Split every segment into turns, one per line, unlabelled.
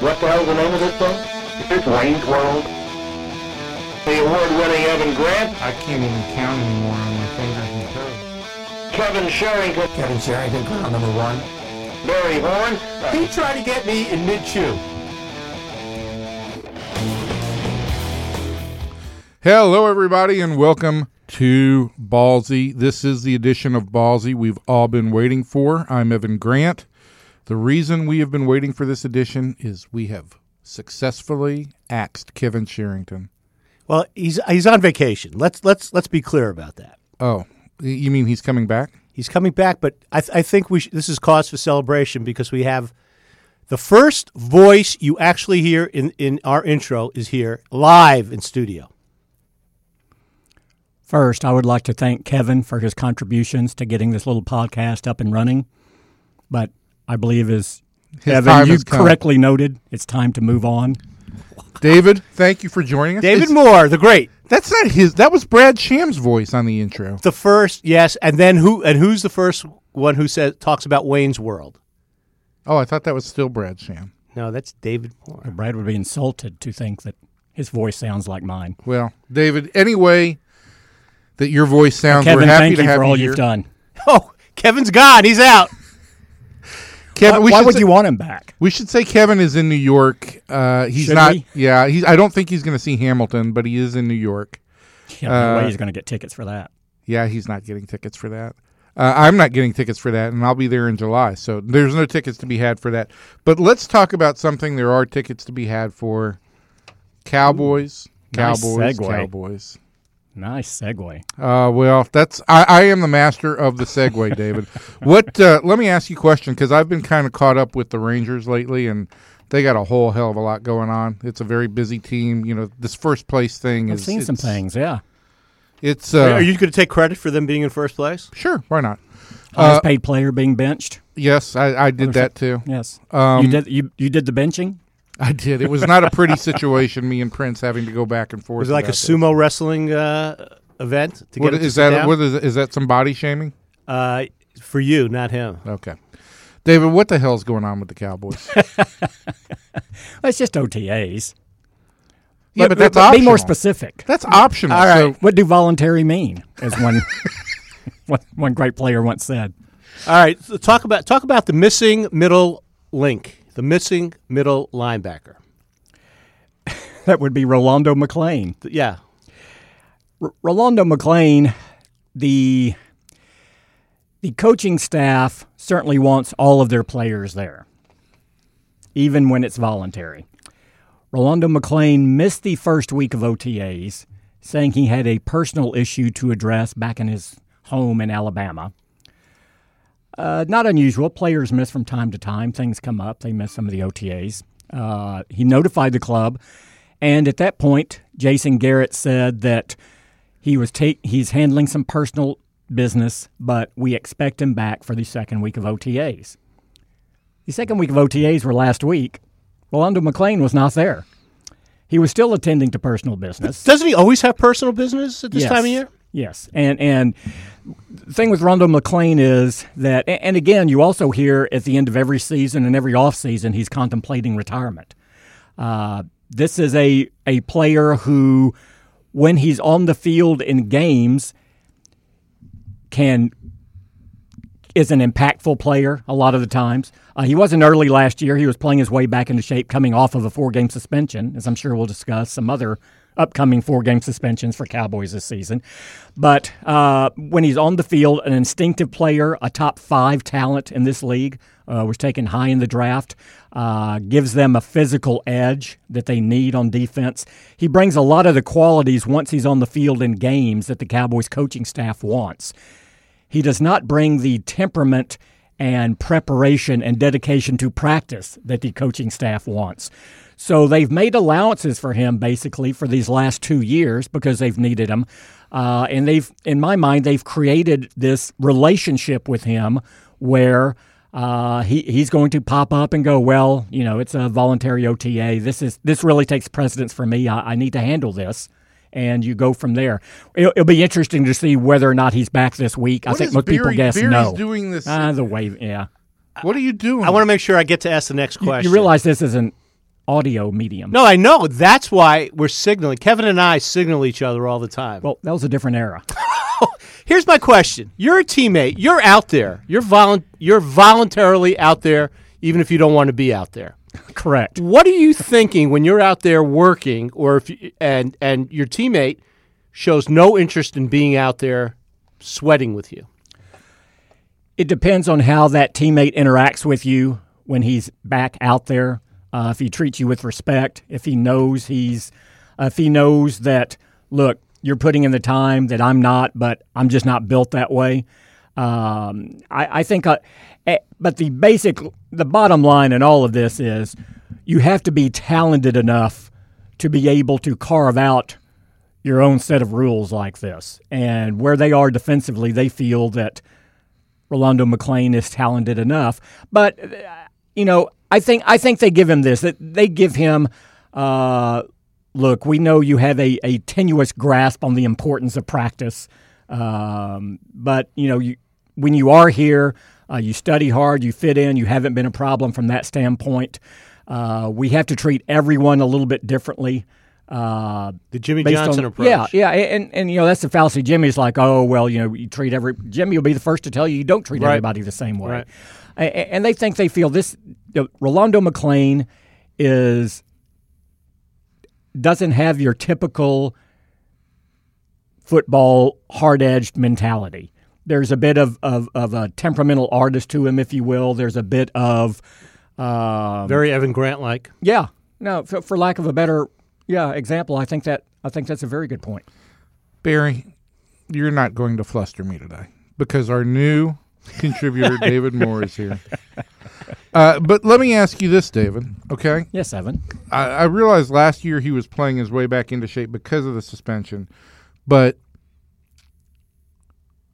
What the hell's the name of this thing? It's Wayne's World. The award-winning Evan Grant,
I can't even count anymore on my fingers and toes.
Kevin Sherrington,
Kevin Sherrington, ground number one.
Barry Horn,
He tried to get me in mid-chew.
Hello, everybody, and welcome to Ballsy. This is the edition of Ballsy we've all been waiting for. I'm Evan Grant. The reason we have been waiting for this edition is we have successfully axed Kevin Sherrington.
Well, he's he's on vacation. Let's let's let's be clear about that.
Oh, you mean he's coming back?
He's coming back, but I, th- I think we sh- this is cause for celebration because we have the first voice you actually hear in, in our intro is here live in studio.
First, I would like to thank Kevin for his contributions to getting this little podcast up and running. But I believe, is
His
Evan, you
has come.
correctly noted, it's time to move on.
David, thank you for joining us.
David
It's-
Moore, the great,
That's not his. That was Brad Sham's voice on the intro.
the first, yes, and then who and who's the first one who says talks about Wayne's World?
Oh, I thought that was still Brad Sham.
No, that's David Moore.
Brad would be insulted to think that his voice sounds like mine.
Well, David, anyway that your voice sounds,
Kevin,
we're happy
thank
to
you
have
for all
you
you've done.
Oh, Kevin's gone. He's out.
Kevin,
Why,
we
why would
say-
you want him back?
We should say Kevin is in New York. Uh, he's
Should
not.
we?
Yeah, he's. I don't think he's going to see Hamilton, but he is in New York.
Yeah, no
Uh,
way he's going to get tickets for that.
Yeah, he's not getting tickets for that. Uh, I'm not getting tickets for that, and I'll be there in July. So there's no tickets to be had for that. But let's talk about something there are tickets to be had for. Cowboys,
Nice
Cowboys,
segue.
Cowboys.
Nice segue.
Uh, well, that's I, I am the master of the segue, David. what? Uh, let me ask you a question because I've been kind of caught up with the Rangers lately, and they got a whole hell of a lot going on. It's a very busy team. You know, this first place thing
I've
is.
seen some things, yeah.
It's. Uh,
Are you going to take credit for them being in first place?
sure? Why not?
Highest paid player being benched.
Yes, I, I did that too.
Yes.
Um,
you did you, you did the benching?
I did. It was not a pretty situation. Me and Prince having to go back and forth.
Was it like a
this.
sumo wrestling uh, event to
What
get him to
is
sit
that?
down?
What is is that? Some body shaming?
Uh, for you, not him.
Okay, David. What the hell's going on with the Cowboys?
Well, it's just OTAs.
yeah, but that's
Be
optional.
more specific.
That's optional.
All right.
So
What do voluntary mean? As one one, one great player once said.
All right, so talk about talk about the missing middle link, the missing middle linebacker.
That would be Rolando.
Th- Yeah,
R- Rolando McClain, the the coaching staff certainly wants all of their players there, even when it's voluntary. Rolando McClain missed the first week of OTAs, saying he had a personal issue to address back in his home in Alabama. Uh, not unusual. Players miss from time to time. Things come up. They miss some of the OTAs. Uh, he notified the club, and at that point, Jason Garrett said that he was take he's handling some personal business, but we expect him back for the second week of OTAs. The second week of OTAs were last week. Rolando McClain was not there. He was still attending to personal business.
doesn't he always have personal business at this
Yes.
time of year?
Yes, and and the thing with Rolando McClain is that, and again, you also hear at the end of every season and every off season, he's contemplating retirement. Uh, this is a a player who, when he's on the field in games, can is an impactful player a lot of the times. Uh, he wasn't early last year. He was playing his way back into shape coming off of a four game suspension, as I'm sure we'll discuss some other upcoming four game suspensions for Cowboys this season. But uh, when he's on the field, an instinctive player, a top five talent in this league, uh, was taken high in the draft, uh, gives them a physical edge that they need on defense. He brings a lot of the qualities once he's on the field in games that the Cowboys coaching staff wants. He does not bring the temperament and preparation and dedication to practice that the coaching staff wants. So they've made allowances for him basically for these last two years because they've needed him. Uh, and they've, in my mind, they've created this relationship with him where uh, he, he's going to pop up and go, well, you know, it's a voluntary OTA. This is this really takes precedence for me. I, I need to handle this and you go from there. It'll, it'll be interesting to see whether or not he's back this week. I think
is
most people guess
Beery's
no.
doing this-
Ah, the way, yeah.
What are you doing?
I want to make sure I get to ask the next
You,
question.
you realize this isn't audio medium.
No, I know. That's why we're signaling. Kevin and I signal each other all the time.
Well, that was a different era.
Here's my question: You're a teammate. You're out there. You're volun- You're voluntarily out there, even if you don't want to be out there.
Correct.
What are you thinking when you're out there working, or if you, and and your teammate shows no interest in being out there sweating with you?
It depends on how that teammate interacts with you when he's back out there. Uh, if he treats you with respect, if he knows he's, uh, if he knows that, look, you're putting in the time that I'm not, but I'm just not built that way. Um, I, I think, uh, eh, but the basic, the bottom line in all of this is you have to be talented enough to be able to carve out your own set of rules like this. And where they are defensively, they feel that Rolando McClain is talented enough. But uh, you know, I think I think they give him this. That they give him. Uh, look, we know you have a, a tenuous grasp on the importance of practice, um, but you know, you, when you are here, uh, you study hard, you fit in, you haven't been a problem from that standpoint. Uh, we have to treat everyone a little bit differently. Uh,
The Jimmy Johnson
on-
approach.
Yeah, yeah, and and you know that's the fallacy. Jimmy's like, oh well, you know, you treat every Jimmy will be the first to tell you you don't treat
Right.
everybody the same way,
Right.
A- a- and they think they feel this. You know, Rolando McClain is doesn't have your typical football hard edged mentality. There's a bit of, of, of a temperamental artist to him, if you will. There's a bit of um,
Very Evan Grant like.
yeah, no, for, for lack of a better yeah example, I think that I think that's a very good point.
Barry, you're not going to fluster me today because our new contributor, David Moore, is here. Uh, but let me ask you this, David. Okay,
Yes, Evan.
I, I realized last year he was playing his way back into shape because of the suspension, but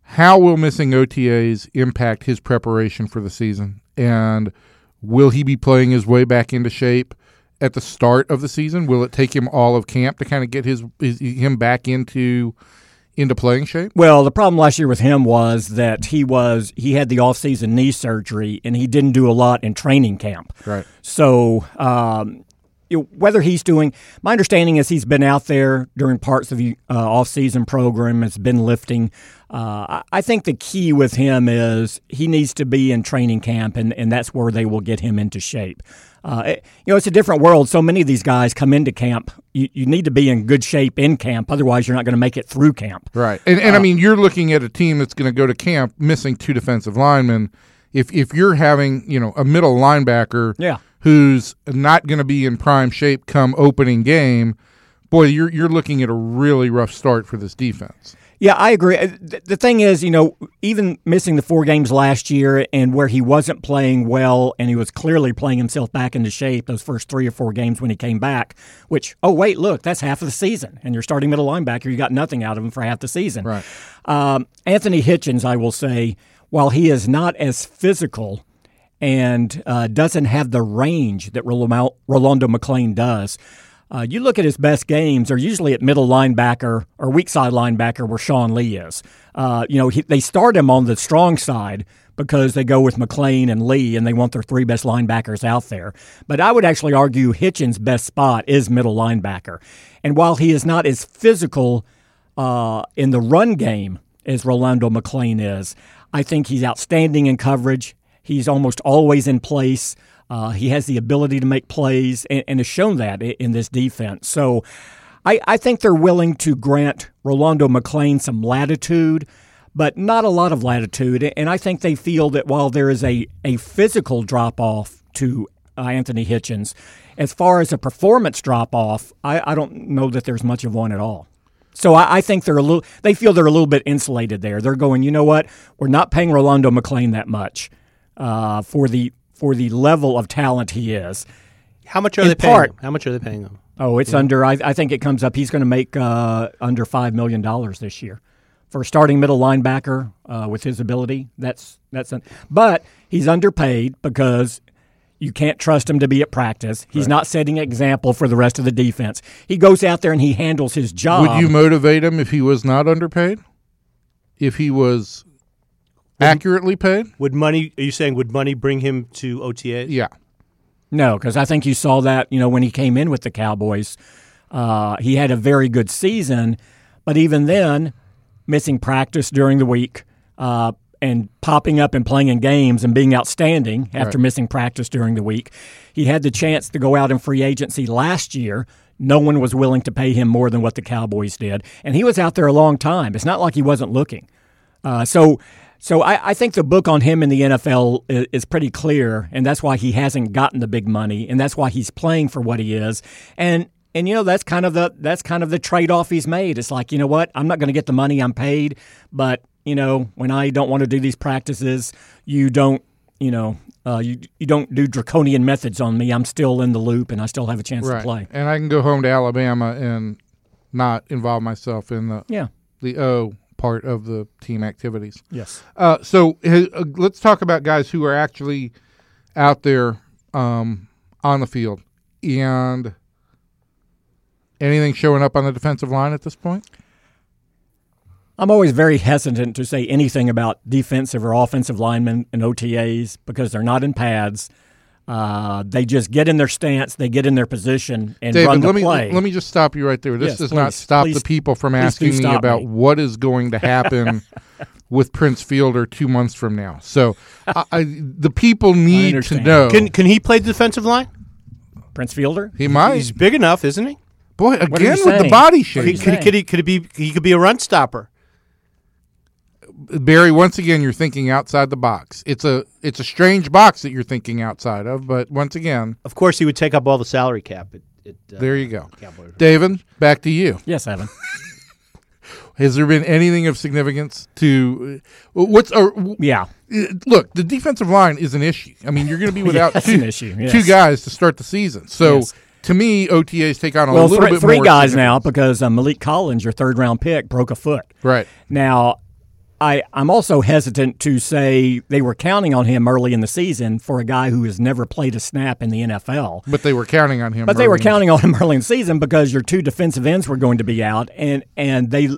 how will missing OTAs impact his preparation for the season? And will he be playing his way back into shape at the start of the season? Will it take him all of camp to kind of get his, his him back into into playing shape?
Well, the problem last year with him was that he was he had the offseason knee surgery and he didn't do a lot in training camp.
Right.
So um, whether he's doing, my understanding is he's been out there during parts of the uh, off-season program, has been lifting. Uh, I- I think the key with him is he needs to be in training camp, and, and that's where they will get him into shape. Uh, it- you know, it's a different world. So many of these guys come into camp. You, you need to be in good shape in camp, otherwise you're not going to make it through camp.
Right. And, and I mean, you're looking at a team that's going to go to camp missing two defensive linemen. If if you're having you know a middle linebacker,
Yeah.
who's not going to be in prime shape come opening game, boy, you're you're looking at a really rough start for this defense.
Yeah, I agree. Uh, The thing is, you know, even missing the four games last year and where he wasn't playing well and he was clearly playing himself back into shape those first three or four games when he came back, which, oh, wait, look, that's half of the season. And you're starting middle linebacker, you got nothing out of him for half the season.
Right.
Um, Anthony Hitchens, I will say, while he is not as physical and uh, doesn't have the range that Rolando McClain does, uh, you look at his best games are usually at middle linebacker or weak side linebacker where Sean Lee is. Uh, you know, he, they start him on the strong side because they go with McClain and Lee and they want their three best linebackers out there. But I would actually argue Hitchens' best spot is middle linebacker. And while he is not as physical uh, in the run game as Rolando McClain is, I think he's outstanding in coverage. He's almost always in place. Uh, he has the ability to make plays and, and has shown that in this defense. So I, I think they're willing to grant Rolando McClain some latitude, but not a lot of latitude. And I think they feel that while there is a, a physical drop off to uh, Anthony Hitchens, as far as a performance drop off, I, I don't know that there's much of one at all. So I, I think they're a little. They feel they're a little bit insulated there. They're going. You know what? We're not paying Rolando McClain that much uh, for the for the level of talent he is.
How much are
In
they paying?
part-
him? How much are they paying them?
Oh, it's under. I, I think it comes up. He's going to make uh, under five million dollars this year for a starting middle linebacker uh, with his ability. That's that's. An, but he's underpaid because you can't trust him to be at practice. He's not setting an example for the rest of the defense. He goes out there and he handles his job.
Would you motivate him if he was not underpaid? If he was accurately paid?
Would money? Are you saying would money bring him to OTA?
Yeah.
No, because I think you saw that, you know, when he came in with the Cowboys. Uh, he had a very good season, but even then, missing practice during the week uh, and popping up and playing in games and being outstanding after
Right.
missing practice during the week. He had the chance to go out in free agency last year. No one was willing to pay him more than what the Cowboys did, and he was out there a long time. It's not like he wasn't looking. Uh, so, so I, I think the book on him in the NFL is, is pretty clear, and that's why he hasn't gotten the big money, and that's why he's playing for what he is. And and you know that's kind of the that's kind of the trade off he's made. It's like you know what, I'm not going to get the money I'm paid, but you know when I don't want to do these practices, you don't you know uh, you you don't do draconian methods on me. I'm still in the loop, and I still have a chance to play.
And I can go home to Alabama and not involve myself in the
Yeah.
the O part of the team activities.
Yes.
Uh, so uh, let's talk about guys who are actually out there um, on the field and anything showing up on the defensive line at this point.
I'm always very hesitant to say anything about defensive or offensive linemen and OTAs because they're not in pads. Uh, they just get in their stance, they get in their position, and run the
let me
play.
let me just stop you right there. This
Yes,
does not stop
please,
the people from asking me about
me.
what is going to happen with Prince Fielder two months from now. So I, I, the people need to know.
Can can he play defensive line?
Prince Fielder.
he might.
He's big enough, isn't he?
Boy, again with the body shape.
you
Could, he- could he could he be he could be a run stopper?
Barry, once again, you're thinking outside the box. It's a it's a strange box that you're thinking outside of, but once again,
Of course, he would take up all the salary cap. At, at, uh,
there you go. David, back to you.
Yes, Evan.
Has there been anything of significance to uh, what's or,
Yeah.
uh, look? The defensive line is an issue. I mean, you're going to be without
That's
two,
an issue, yes.
two guys to start the season. So
Yes.
to me, OTAs take on a
Well,
little
three,
bit
three
more
guys now because uh, Maliek Collins, your third round pick, broke a foot.
Right.
Now, I, I'm also hesitant to say they were counting on him early in the season for a guy who has never played a snap in the NFL.
But they were counting on him.
But they were counting on him early in the season because your two defensive ends were going to be out, and and they,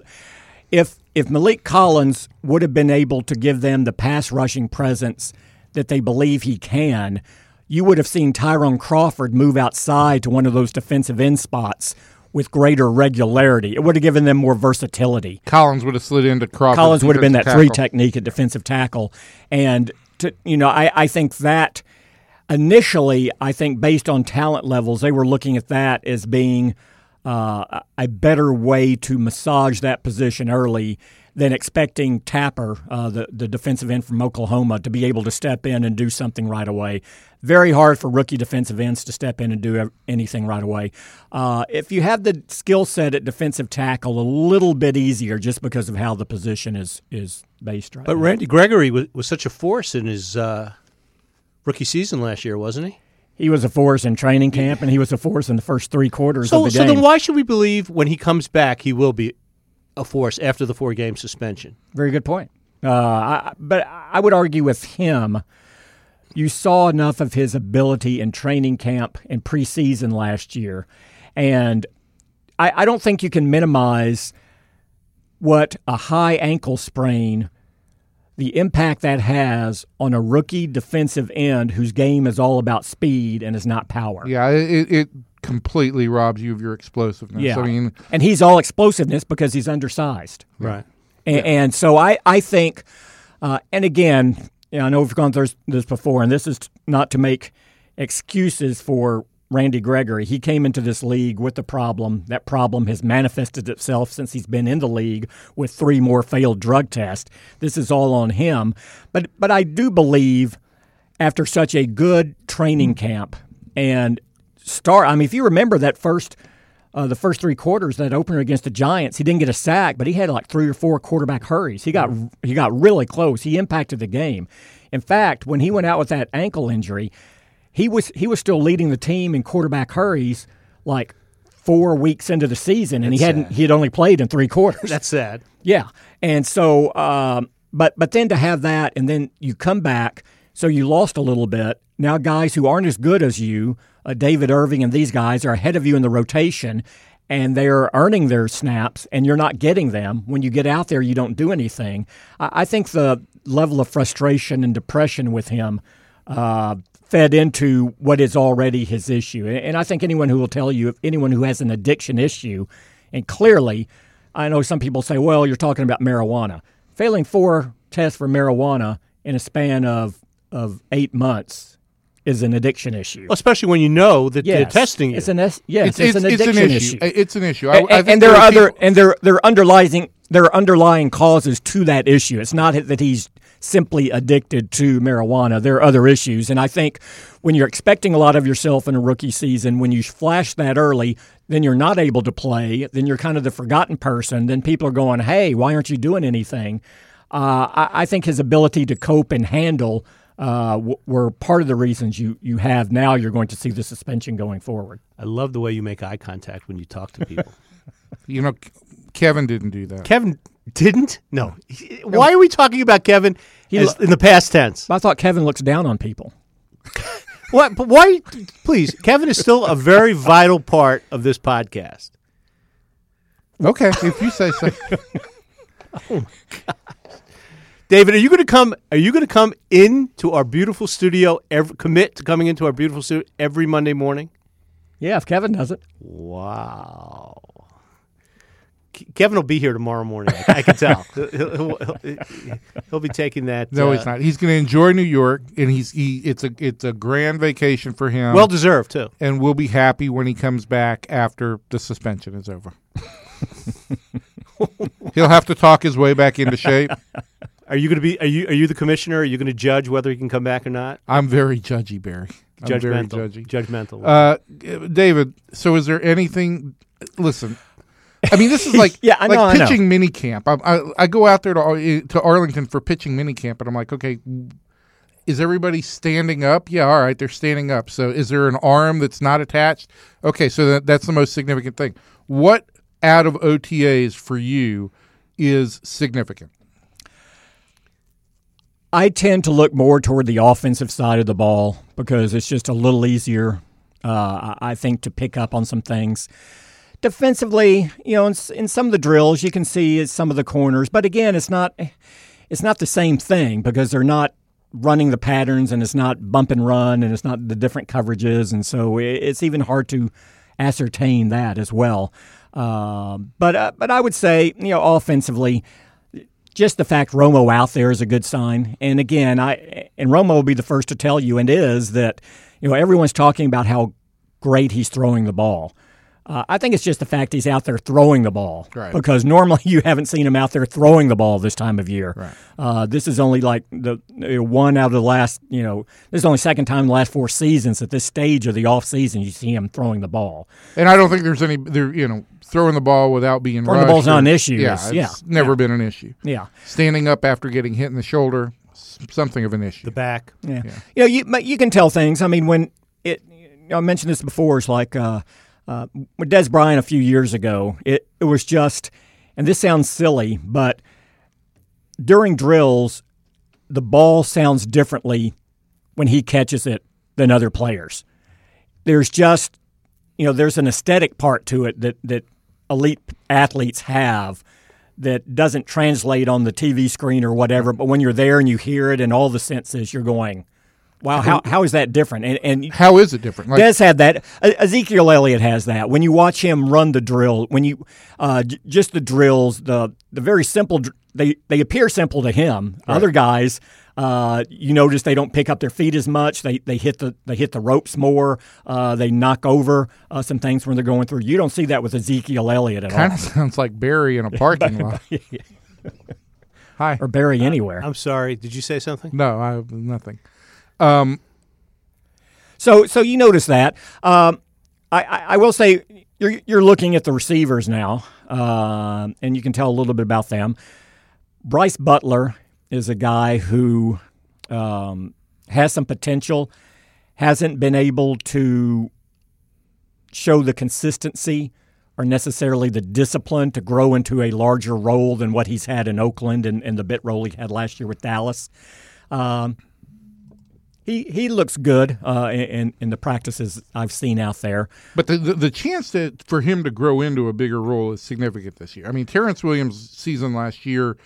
if if Maliek Collins would have been able to give them the pass rushing presence that they believe he can, you would have seen Tyrone Crawford move outside to one of those defensive end spots with greater regularity. It would have given them more versatility.
Collins would have slid into Crawford.
Collins would have been that
defensive
three technique at defensive tackle, and to, you know I, I think that initially I think based on talent levels they were looking at that as being uh, a better way to massage that position early than expecting Tapper, uh, the the defensive end from Oklahoma, to be able to step in and do something right away. Very hard for rookie defensive ends to step in and do anything right away. Uh, if you have the skill set at defensive tackle, a little bit easier just because of how the position is is based right
But
now.
Randy Gregory was, was such a force in his uh, rookie season last year, wasn't he?
He was a force in training camp, and he was a force in the first three quarters
So,
of the game.
so then why should we believe when he comes back he will be a force after the four game suspension?
Very good point. Uh, I, but I would argue with him, you saw enough of his ability in training camp and preseason last year, and I, I don't think you can minimize what a high ankle sprain, the impact that has on a rookie defensive end whose game is all about speed and is not power.
Yeah, it, it completely robs you of your explosiveness.
Yeah.
I mean,
and he's all explosiveness because he's undersized.
Right.
And, and so I, I think, uh, and again, you know, I know we've gone through this before, and this is not to make excuses for Randy Gregory. He came into this league with a problem. That problem has manifested itself since he's been in the league with three more failed drug tests. This is all on him. But but I do believe after such a good training camp and start, I mean, if you remember that first uh, the first three quarters, that opener against the Giants, he didn't get a sack, but he had like three or four quarterback hurries. He got he got really close. He impacted the game. In fact, when he went out with that ankle injury, he was he was still leading the team in quarterback hurries like four weeks into the season, and he hadn't he had only played in three quarters.
That's sad.
Yeah, and so, um, but but then to have that, and then you come back, so you lost a little bit. Now guys who aren't as good as you, uh, David Irving and these guys are ahead of you in the rotation, and they're earning their snaps, and you're not getting them. When you get out there, you don't do anything. I, I think the level of frustration and depression with him. Uh, fed into what is already his issue. And I think anyone who will tell you, if anyone who has an addiction issue, and clearly, I know some people say, well, you're talking about marijuana. Failing four tests for marijuana in a span of, of eight months is an addiction issue.
especially when you know that they're testing you.
It's an es- yes,
It's,
it's,
it's,
an
it's an
addiction
issue.
issue.
It's an issue. I,
and,
I
and
think
there are
are
other
people-
and there there are underlying there are underlying causes to that issue. It's not that he's simply addicted to marijuana. There are other issues, and I think when you're expecting a lot of yourself in a rookie season, when you flash that early, then you're not able to play. Then you're kind of the forgotten person. Then people are going, "Hey, why aren't you doing anything?" Uh, I, I think his ability to cope and handle. Uh, w- were part of the reasons you, you have now. You're going to see the suspension going forward.
I love the way you make eye contact when you talk to people.
you know, Kevin didn't do that.
Kevin didn't? No. Why are we talking about Kevin as- in the past tense?
I thought Kevin looks down on people.
What? But why? Please, Kevin is still a very vital part of this podcast.
Okay, if you say so.
David, are you going to come? Are you going to come into our beautiful studio? Every, commit to coming into our beautiful studio every Monday morning.
Yeah, if Kevin does it.
Wow. Kevin will be here tomorrow morning. I, I can tell. he'll, he'll- he'll- he'll be taking that.
No,
uh,
he's not. He's going to enjoy New York, and he's he. It's a it's a grand vacation for him.
Well deserved too.
and we'll be happy when he comes back after the suspension is over. He'll have to talk his way back into shape.
Are you going to be? Are you? Are you the commissioner? Are you going to judge whether he can come back or not?
I'm very judgy, Barry. I'm very
Judgmental.
judgy.
Judgmental.
Uh, David, so is there anything? Listen, I mean, this is like
Yeah, I
like
know, I know.
pitching mini camp. I, I I go out there to to Arlington for pitching mini camp, and I'm like, okay, is everybody standing up? Yeah, all right, they're standing up. So is there an arm that's not attached? Okay, so that, that's the most significant thing. What out of OTAs for you is significant?
I tend to look more toward the offensive side of the ball because it's just a little easier, uh, I think, to pick up on some things. Defensively, you know, in, some of the drills, you can see some of the corners, but again, it's not it's not the same thing because they're not running the patterns and it's not bump and run and it's not the different coverages, and so it's even hard to ascertain that as well. Um, but uh, but I would say, you know, offensively, just the fact Romo out there is a good sign. And again, I and Romo will be the first to tell you, and is that you know everyone's talking about how great he's throwing the ball. Uh, I think it's just the fact he's out there throwing the ball
Right.
because normally you haven't seen him out there throwing the ball this time of year. Right. Uh, this is only like the you know, one out of the last you know this is only second time in the last four seasons at this stage of the off season you see him throwing the ball.
And I don't think there's any there. You know, throwing the ball without being
Throwing the
rushed
ball's not an issue.
Yeah,
It's-
it's
yeah,
never
yeah.
been an issue.
Yeah.
Standing up after getting hit in the shoulder, something of an issue.
the back.
Yeah. You know, you, you can tell things. I mean, when it, you know, I mentioned this before, it's like uh, uh, with Dez Bryant a few years ago, it, it was just, and this sounds silly, but during drills, the ball sounds differently when he catches it than other players. There's just, you know, there's an aesthetic part to it that, that elite athletes have that doesn't translate on the TV screen or whatever. But when you're there and you hear it in all the senses, you're going, wow, how, how is that different? And, and
How is it different? Like,
Dez had that. Ezekiel Elliott has that. When you watch him run the drill, when you uh, j- just the drills, the the very simple, they they appear simple to him. Other guys, uh, you notice they don't pick up their feet as much. They they hit the they hit the ropes more. Uh, they knock over uh, some things when they're going through. You don't see that with Ezekiel Elliott at
kind
all,
of sounds like Barry in a parking lot. Hi.
or Barry anywhere.
I'm sorry. Did you say something?
No, I have nothing.
So, so you notice that. Um, I, I, I will say you're you're looking at the receivers now, uh, and you can tell a little bit about them. Brice Butler is a guy who um, has some potential, hasn't been able to show the consistency or necessarily the discipline to grow into a larger role than what he's had in Oakland and, and the bit role he had last year with Dallas. Um, he he looks good uh, in in the practices I've seen out there.
But the, the the chance that for him to grow into a bigger role is significant this year. I mean, Terrence Williams' season last year,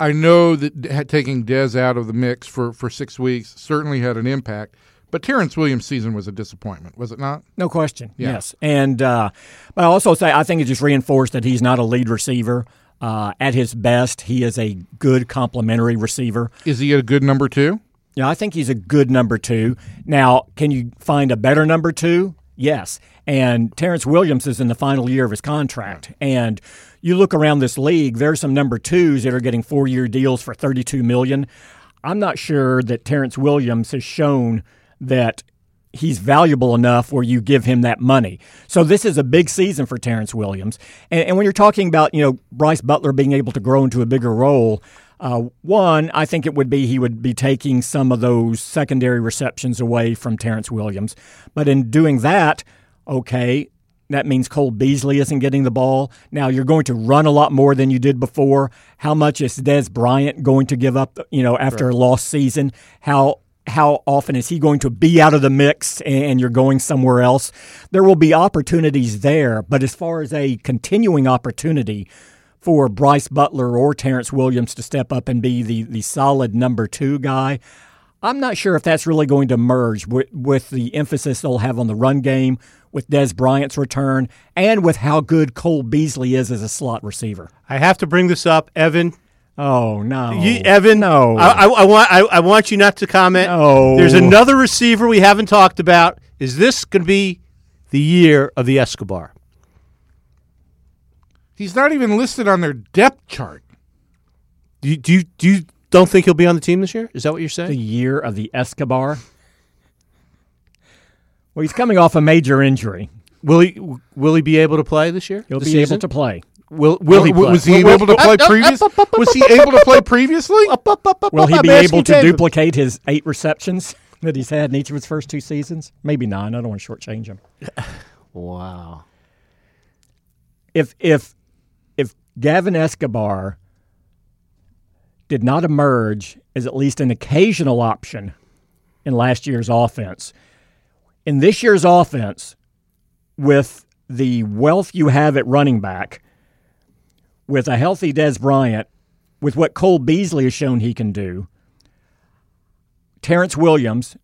I know that taking Dez out of the mix for, for six weeks certainly had an impact. But Terrence Williams' season was a disappointment, was it not?
No question.
Yeah.
Yes. And uh, but I also say I think it just reinforced that he's not a lead receiver. Uh, at his best, he is a good complementary receiver.
Is he a good number two?
Yeah, I think he's a good number two. Now, can you find a better number two? Yes. And Terrence Williams is in the final year of his contract. And you look around this league, there's some number twos that are getting four year deals for thirty two million. I'm not sure that Terrence Williams has shown that he's valuable enough where you give him that money. So this is a big season for Terrence Williams. And, and when you're talking about, you know, Brice Butler being able to grow into a bigger role, uh, one, I think it would be he would be taking some of those secondary receptions away from Terrence Williams. But in doing that, okay, that means Cole Beasley isn't getting the ball. Now you're going to run a lot more than you did before. How much is Dez Bryant going to give up, you know, after a lost season? How how often is he going to be out of the mix and you're going somewhere else? There will be opportunities there, but as far as a continuing opportunity for Brice Butler or Terrence Williams to step up and be the, the solid number two guy, I'm not sure if that's really going to merge with, with the emphasis they'll have on the run game, with Dez Bryant's return, and with how good Cole Beasley is as a slot receiver.
I have to bring this up, Evan.
Oh no,
You, Evan,
no,
I, I, I want I, I want you not to comment.
No.
There's another receiver we haven't talked about. Is this going to be the year of the Escobar?
He's not even listed on their depth chart.
Do you, do you, do you don't think he'll be on the team this year? Is that what you're saying?
the
saying?
year of the Escobar. Well, he's coming off a major injury.
Will he will he be able to play this year?
He'll
This
be able to play.
Will will he play?
was he
Will-
able to play previous?
uh,
Was he able to play previously?
Will he be able to duplicate his eight receptions that he's had in each of his first two seasons? Maybe nine. I don't want to shortchange him.
Wow.
If if if Gavin Escobar did not emerge as at least an occasional option in last year's offense, in this year's offense, with the wealth you have at running back, with a healthy Dez Bryant, with what Cole Beasley has shown he can do, Terrence Williams,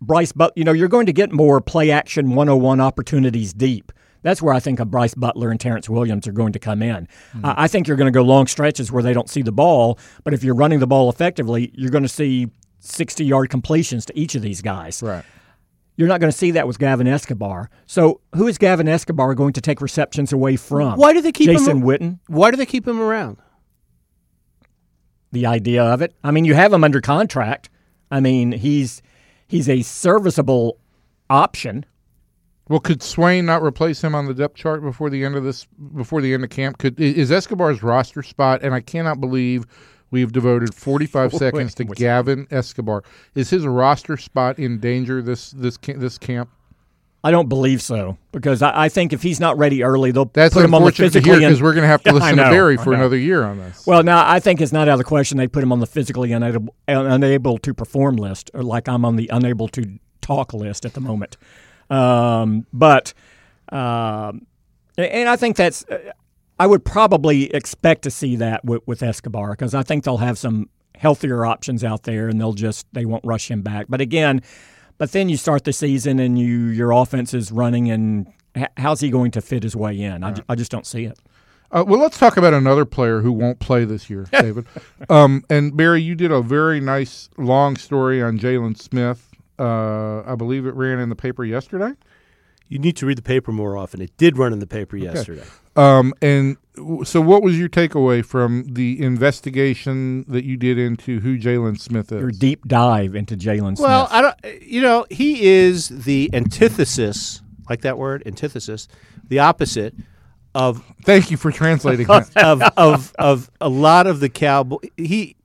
Brice But you know, you're going to get more play action 101 opportunities deep. That's where I think a Brice Butler and Terrence Williams are going to come in. Hmm. I I think you're going to go long stretches where they don't see the ball, but if you're running the ball effectively, you're going to see 60 yard completions to each of these guys.
Right.
You're not going to see that with Gavin Escobar. So, who is Gavin Escobar going to take receptions away from?
Why do they keep
Jason
him?
Witten?
Why do they keep him around?
the idea of it. I mean, you have him under contract. I mean, he's he's a serviceable option.
Well, could Swaim not replace him on the depth chart before the end of this? Before the end of camp, could is Escobar's roster spot? And I cannot believe we've devoted forty five seconds to Gavin Escobar. Is his roster spot in danger this this this camp?
I don't believe so because I, I think if he's not ready early, they'll
That's
put him on the physically.
because we're going to have to listen to Barry for another year on this.
Well, now I think it's not out of the question they put him on the physically unable, unable to perform list, or like I'm on the unable to talk list at the moment. Um, but um, and I think that's I would probably expect to see that with, with Escobar because I think they'll have some healthier options out there, and they'll just they won't rush him back. But again, but then you start the season and you your offense is running, and how's he going to fit his way in? I, ju- I just don't see it.
Uh, well, let's talk about another player who won't play this year, David. Um, and Barry, you did a very nice long story on Jaylon Smith. Uh, I believe it ran in the paper yesterday.
You need to read the paper more often. It did run in the paper yesterday.
Um, and w- so, what was your takeaway from the investigation that you did into who Jaylon Smith is?
Your deep dive into Jaylon Smith.
Well, I don't. You know, he is the antithesis, like that word, antithesis, the opposite of
Thank you for translating that.
of of of a lot of the cowboy. He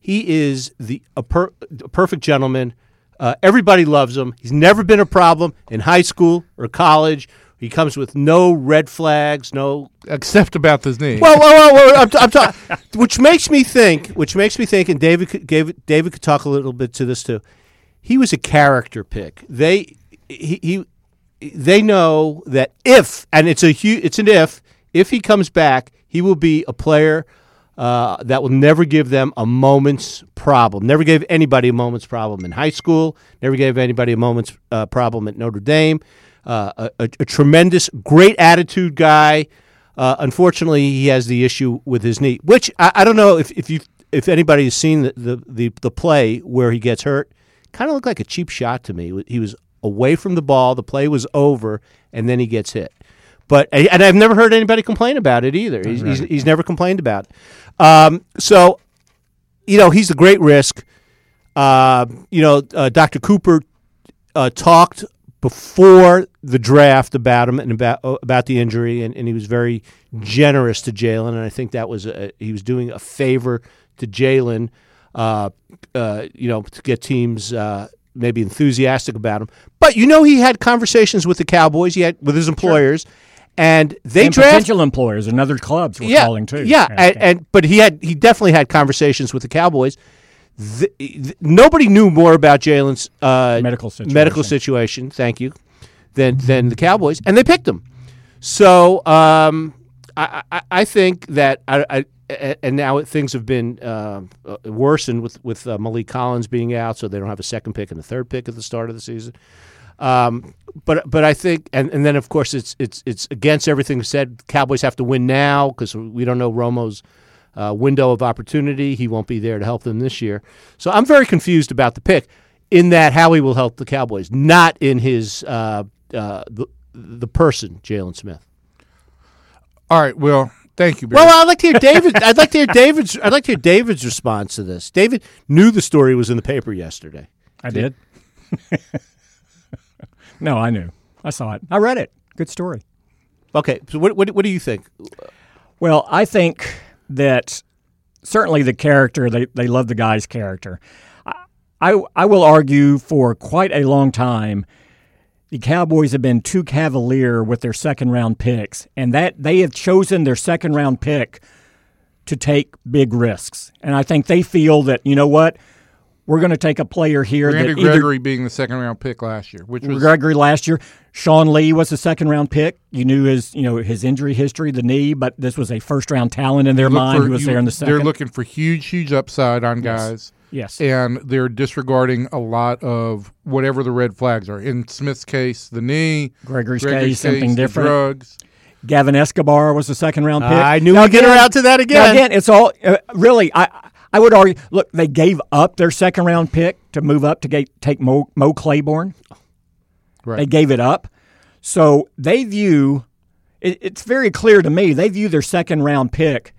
he is the a, per, a perfect gentleman. Uh, everybody loves him. He's never been a problem in high school or college. He comes with no red flags, no
Except about his knee.
well, well, well, well I'm, I'm talking, which makes me think, which makes me think, and David, could, David, David could talk a little bit to this too. He was a character pick. They, he, he they know that if, and it's a huge, it's an if, if he comes back, he will be a player uh, that will never give them a moment's problem. Never gave anybody a moment's problem in high school. Never gave anybody a moment's uh, problem at Notre Dame. Uh, a, a, tremendous, great attitude guy. Uh, unfortunately, he has the issue with his knee, which I, I don't know if, if you if anybody has seen the, the, the, the play where he gets hurt. Kind of looked like a cheap shot to me. He was away from the ball, the play was over, and then he gets hit. But and I've never heard anybody complain about it either. He's, he's, he's never complained about it. Um, so, you know, he's a great risk. Uh, you know, uh, Dr. Cooper uh, talked before the draft about him and about uh, about the injury, and, and he was very generous to Jaylon, and I think that was a, he was doing a favor to Jaylon, uh, uh, you know, to get teams uh, maybe enthusiastic about him. But you know, he had conversations with the Cowboys, he had with his employers, and they
and
drafted.
potential employers and other clubs were
Yeah,
calling too.
yeah, and, and but he had he definitely had conversations with the Cowboys. The, the- nobody knew more about Jaylon's uh,
Medical situation.
Medical situation. Thank you. Than than the Cowboys, and they picked him. So um, I, I I think that I, I and now things have been uh, worsened with with uh, Maliek Collins being out, so they don't have a second pick and a third pick at the start of the season. Um, but but I think and, and then of course it's it's it's against everything said. Cowboys have to win now because we don't know Romo's uh, window of opportunity. He won't be there to help them this year. So I'm very confused about the pick. In that Howie will help the Cowboys, not in his uh, uh, the the person Jaylon Smith.
All right. Well, thank you, Barry.
Well, I'd like to hear David. I'd like to hear David's. I'd like to hear David's response to this. David knew the story was in the paper yesterday.
I did. no, I knew. I saw it. I read it. Good story.
Okay, so what what, what do you think?
Well, I think that certainly the character, they, they love the guy's character. I, I, I will argue for quite a long time the Cowboys have been too cavalier with their second round picks, and that they have chosen their second round pick to take big risks. And I think they feel that, you know what, we're going to take a player here
Randy
that either
Gregory being the second round pick last year, which was
Gregory last year. Sean Lee was the second round pick. You knew his, you know, his injury history, the knee, but this was a first round talent in their mind
for-
who was
you-
there in the second.
They're looking for huge, huge upside on guys.
yes.
and they're disregarding a lot of whatever the red flags are. In Smith's case, the knee.
Gregory's
Gregory's
case, something
the
different.
drugs.
Gavin Escobar was the second round pick.
I knew
Now,
we'd get
again-
around to that
now,
again.
again, it's all uh, really. I I would argue. Look, they gave up their second round pick to move up to get, take Mo, Mo Claiborne.
Right.
They gave it up, so they view. It, it's very clear to me they view their second round pick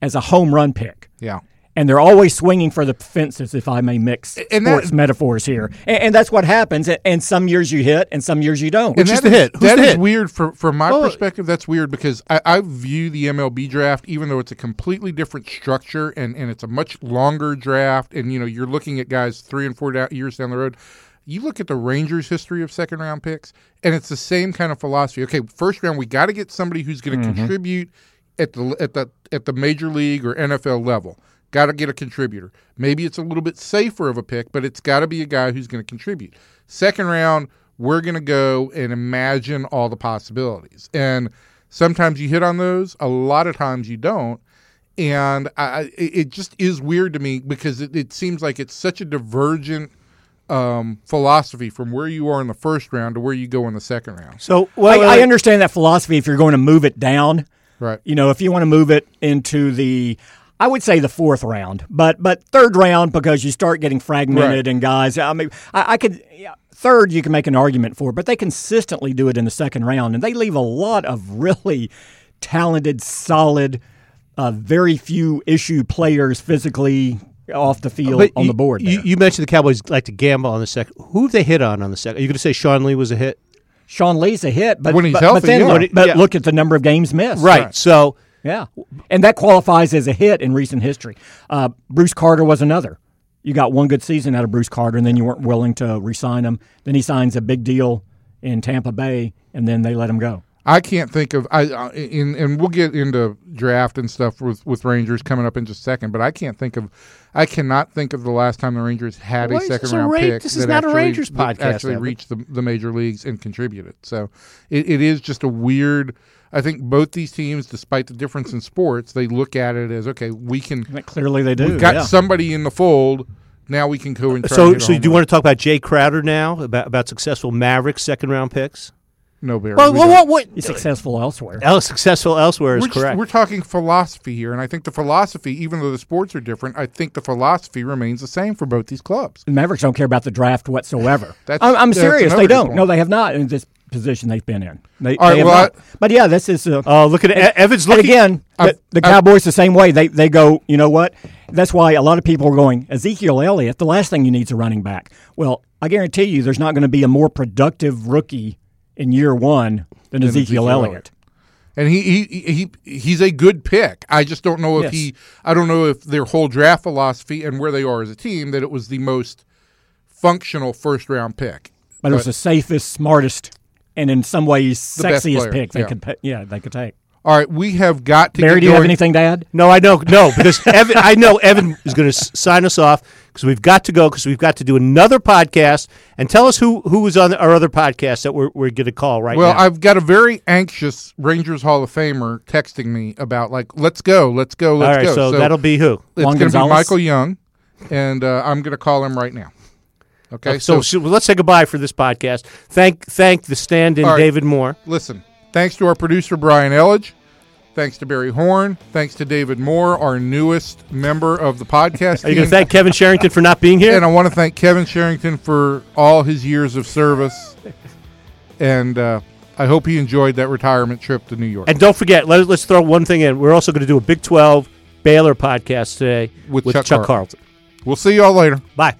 as a home run pick.
Yeah.
And they're always swinging for the fences, if I may mix
And that-
sports metaphors here. And, and that's what happens. And, and some years you hit, and some years you don't.
And
is
that
the hit? Who's
that
hit?
weird for, from my
Well-
perspective. That's weird because I, I view the MLB draft, even though it's a completely different structure and, and it's a much longer draft, and you know you're looking at guys three and four da- years down the road. You look at the Rangers' history of second round picks, and it's the same kind of philosophy. Okay, first round, we got to get somebody who's going to mm-hmm. contribute at the at the at the major league or NFL level. Got to get a contributor. Maybe it's a little bit safer of a pick, but it's got to be a guy who's going to contribute. Second round, we're going to go and imagine all the possibilities. And sometimes you hit on those, a lot of times you don't. And I, I- it it just is weird to me because it, it seems like it's such a divergent um, philosophy from where you are in the first round to where you go in the second round.
So
I, I understand that philosophy if you're going to move it down.
Right.
You know, if you want to move it into the, I would say the fourth round, but but third round because you start getting fragmented
Right.
and guys. I mean, I, I could yeah, third you can make an argument for, but they consistently do it in the second round, and they leave a lot of really talented, solid, uh, very few issue players physically off the field
But
on
you-
the board.
You,
there.
you mentioned the Cowboys like to gamble on the second. Who have they hit on on the second? Are you going to say Sean Lee was a hit?
Sean Lee's a hit, but
When he's
but,
healthy,
but then
yeah.
look, but
yeah.
look at the number of games missed.
Right. So
Yeah, and that qualifies as a hit in recent history. Uh, Bruce Carter was another. You got one good season out of Bruce Carter, and then you weren't willing to re-sign him. Then he signs a big deal in Tampa Bay, and then they let him go.
I can't think of I uh, in and we'll get into draft and stuff with with Rangers coming up in just a second, but I can't think of I cannot think of the last time the Rangers had
Why
a second
this a
round
Ra-
pick.
this is
that
not a
actually-
Rangers podcast,
Actually
Evan.
reached the the major leagues and contributed. So it, it is just a weird. I think both these teams, despite the difference in sports, they look at it as okay. We can
Clearly, they do.
we've got
yeah.
somebody in the fold. Now we can go and try
So,
and
so
home
do you
run.
want to talk about Jae Crowder now about about successful Mavericks second round picks?
no Barry?
Well,
we
well,
don't.
what, what
He's successful elsewhere.
El- successful elsewhere is
we're, just-
correct.
we're talking philosophy here, and I think the philosophy, even though the sports are different, I think the philosophy remains the same for both these clubs.
The Mavericks don't care about the draft whatsoever.
That's-
I'm, I'm
that's
serious. They don't.
point.
No, they have not in this position they've been in. They,
All right,
they
well,
not. but yeah, this is. Uh,
Oh, look at it. Evans looking
again, the,
I've-
the
I've-
Cowboys the same way. They they go. You know what? That's why a lot of people are going Ezekiel Elliott. The last thing you need is a running back. Well, I guarantee you, there's not going to be a more productive rookie in year one than Ezekiel,
Ezekiel
Elliott.
Elliott. And he, he he he's a good pick. I just don't know if
Yes.
he I don't know if their whole draft philosophy and where they are as a team that it was the most functional first round pick.
But it was the safest, smartest, and in some ways
best
sexiest pick they
yeah.
could. pa- Yeah, they could take.
All right, we have got to
Barry,
get
do you have anything to add?
No, I know, no, because Evan, I know Evan is going to s- sign us off because we've got to go because we've got to do another podcast and tell us who who is on our other podcast that we're we're going to call right now.
Well,
now.
I've got a very anxious Rangers Hall of Famer texting me about like, let's go, let's go, let's
right,
go.
so, that'll be who.
it's going to be Michael Young, and uh, I'm going to call him right now. Okay,
So, so let's say goodbye for this podcast. Thank thank the stand-in
All right.
David Moore.
listen, thanks to our producer Brian Elledge, thanks to Barry Horn, thanks to David Moore, our newest member of the podcast
Are you going to thank Kevin Sherrington for not being here?
and I want to thank Kevin Sherrington for all his years of service, and uh, I hope he enjoyed that retirement trip to New York.
And don't forget, let, us throw one thing in. We're also going to do a Big 12 Baylor podcast today
With
with
Chuck
Chuck
Carlton.
Carlton.
we'll see y'all later.
Bye.